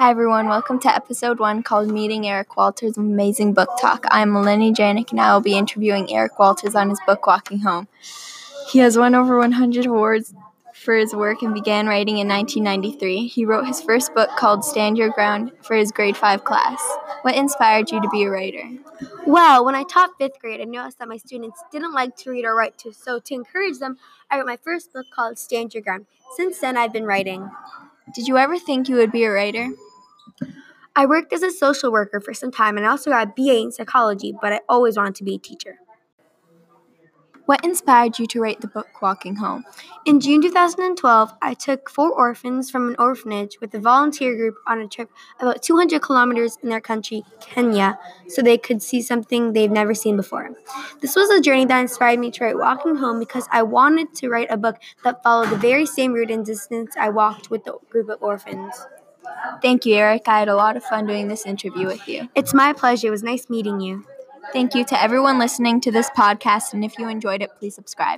Hi, everyone. Welcome to episode one called Meeting Eric Walters Amazing Book Talk. I'm Melanie Janik, and I will be interviewing Eric Walters on his book Walking Home. He has won over 100 awards for his work and began writing in 1993. He wrote his first book called Stand Your Ground for his grade 5 class. What inspired you to be a writer? Well, when I taught fifth grade, I noticed that my students didn't like to read or write too, so to encourage them, I wrote my first book called Stand Your Ground. Since then, I've been writing. Did you ever think you would be a writer? I worked as a social worker for some time and I also got a BA in psychology, but I always wanted to be a teacher. What inspired you to write the book Walking Home? In June 2012, I took four orphans from an orphanage with a volunteer group on a trip about 200 kilometers in their country, Kenya, so they could see something they've never seen before. This was a journey that inspired me to write Walking Home because I wanted to write a book that followed the very same route and distance I walked with the group of orphans. Thank you, Eric. I had a lot of fun doing this interview with you. It's my pleasure. It was nice meeting you. Thank you to everyone listening to this podcast, and if you enjoyed it, please subscribe.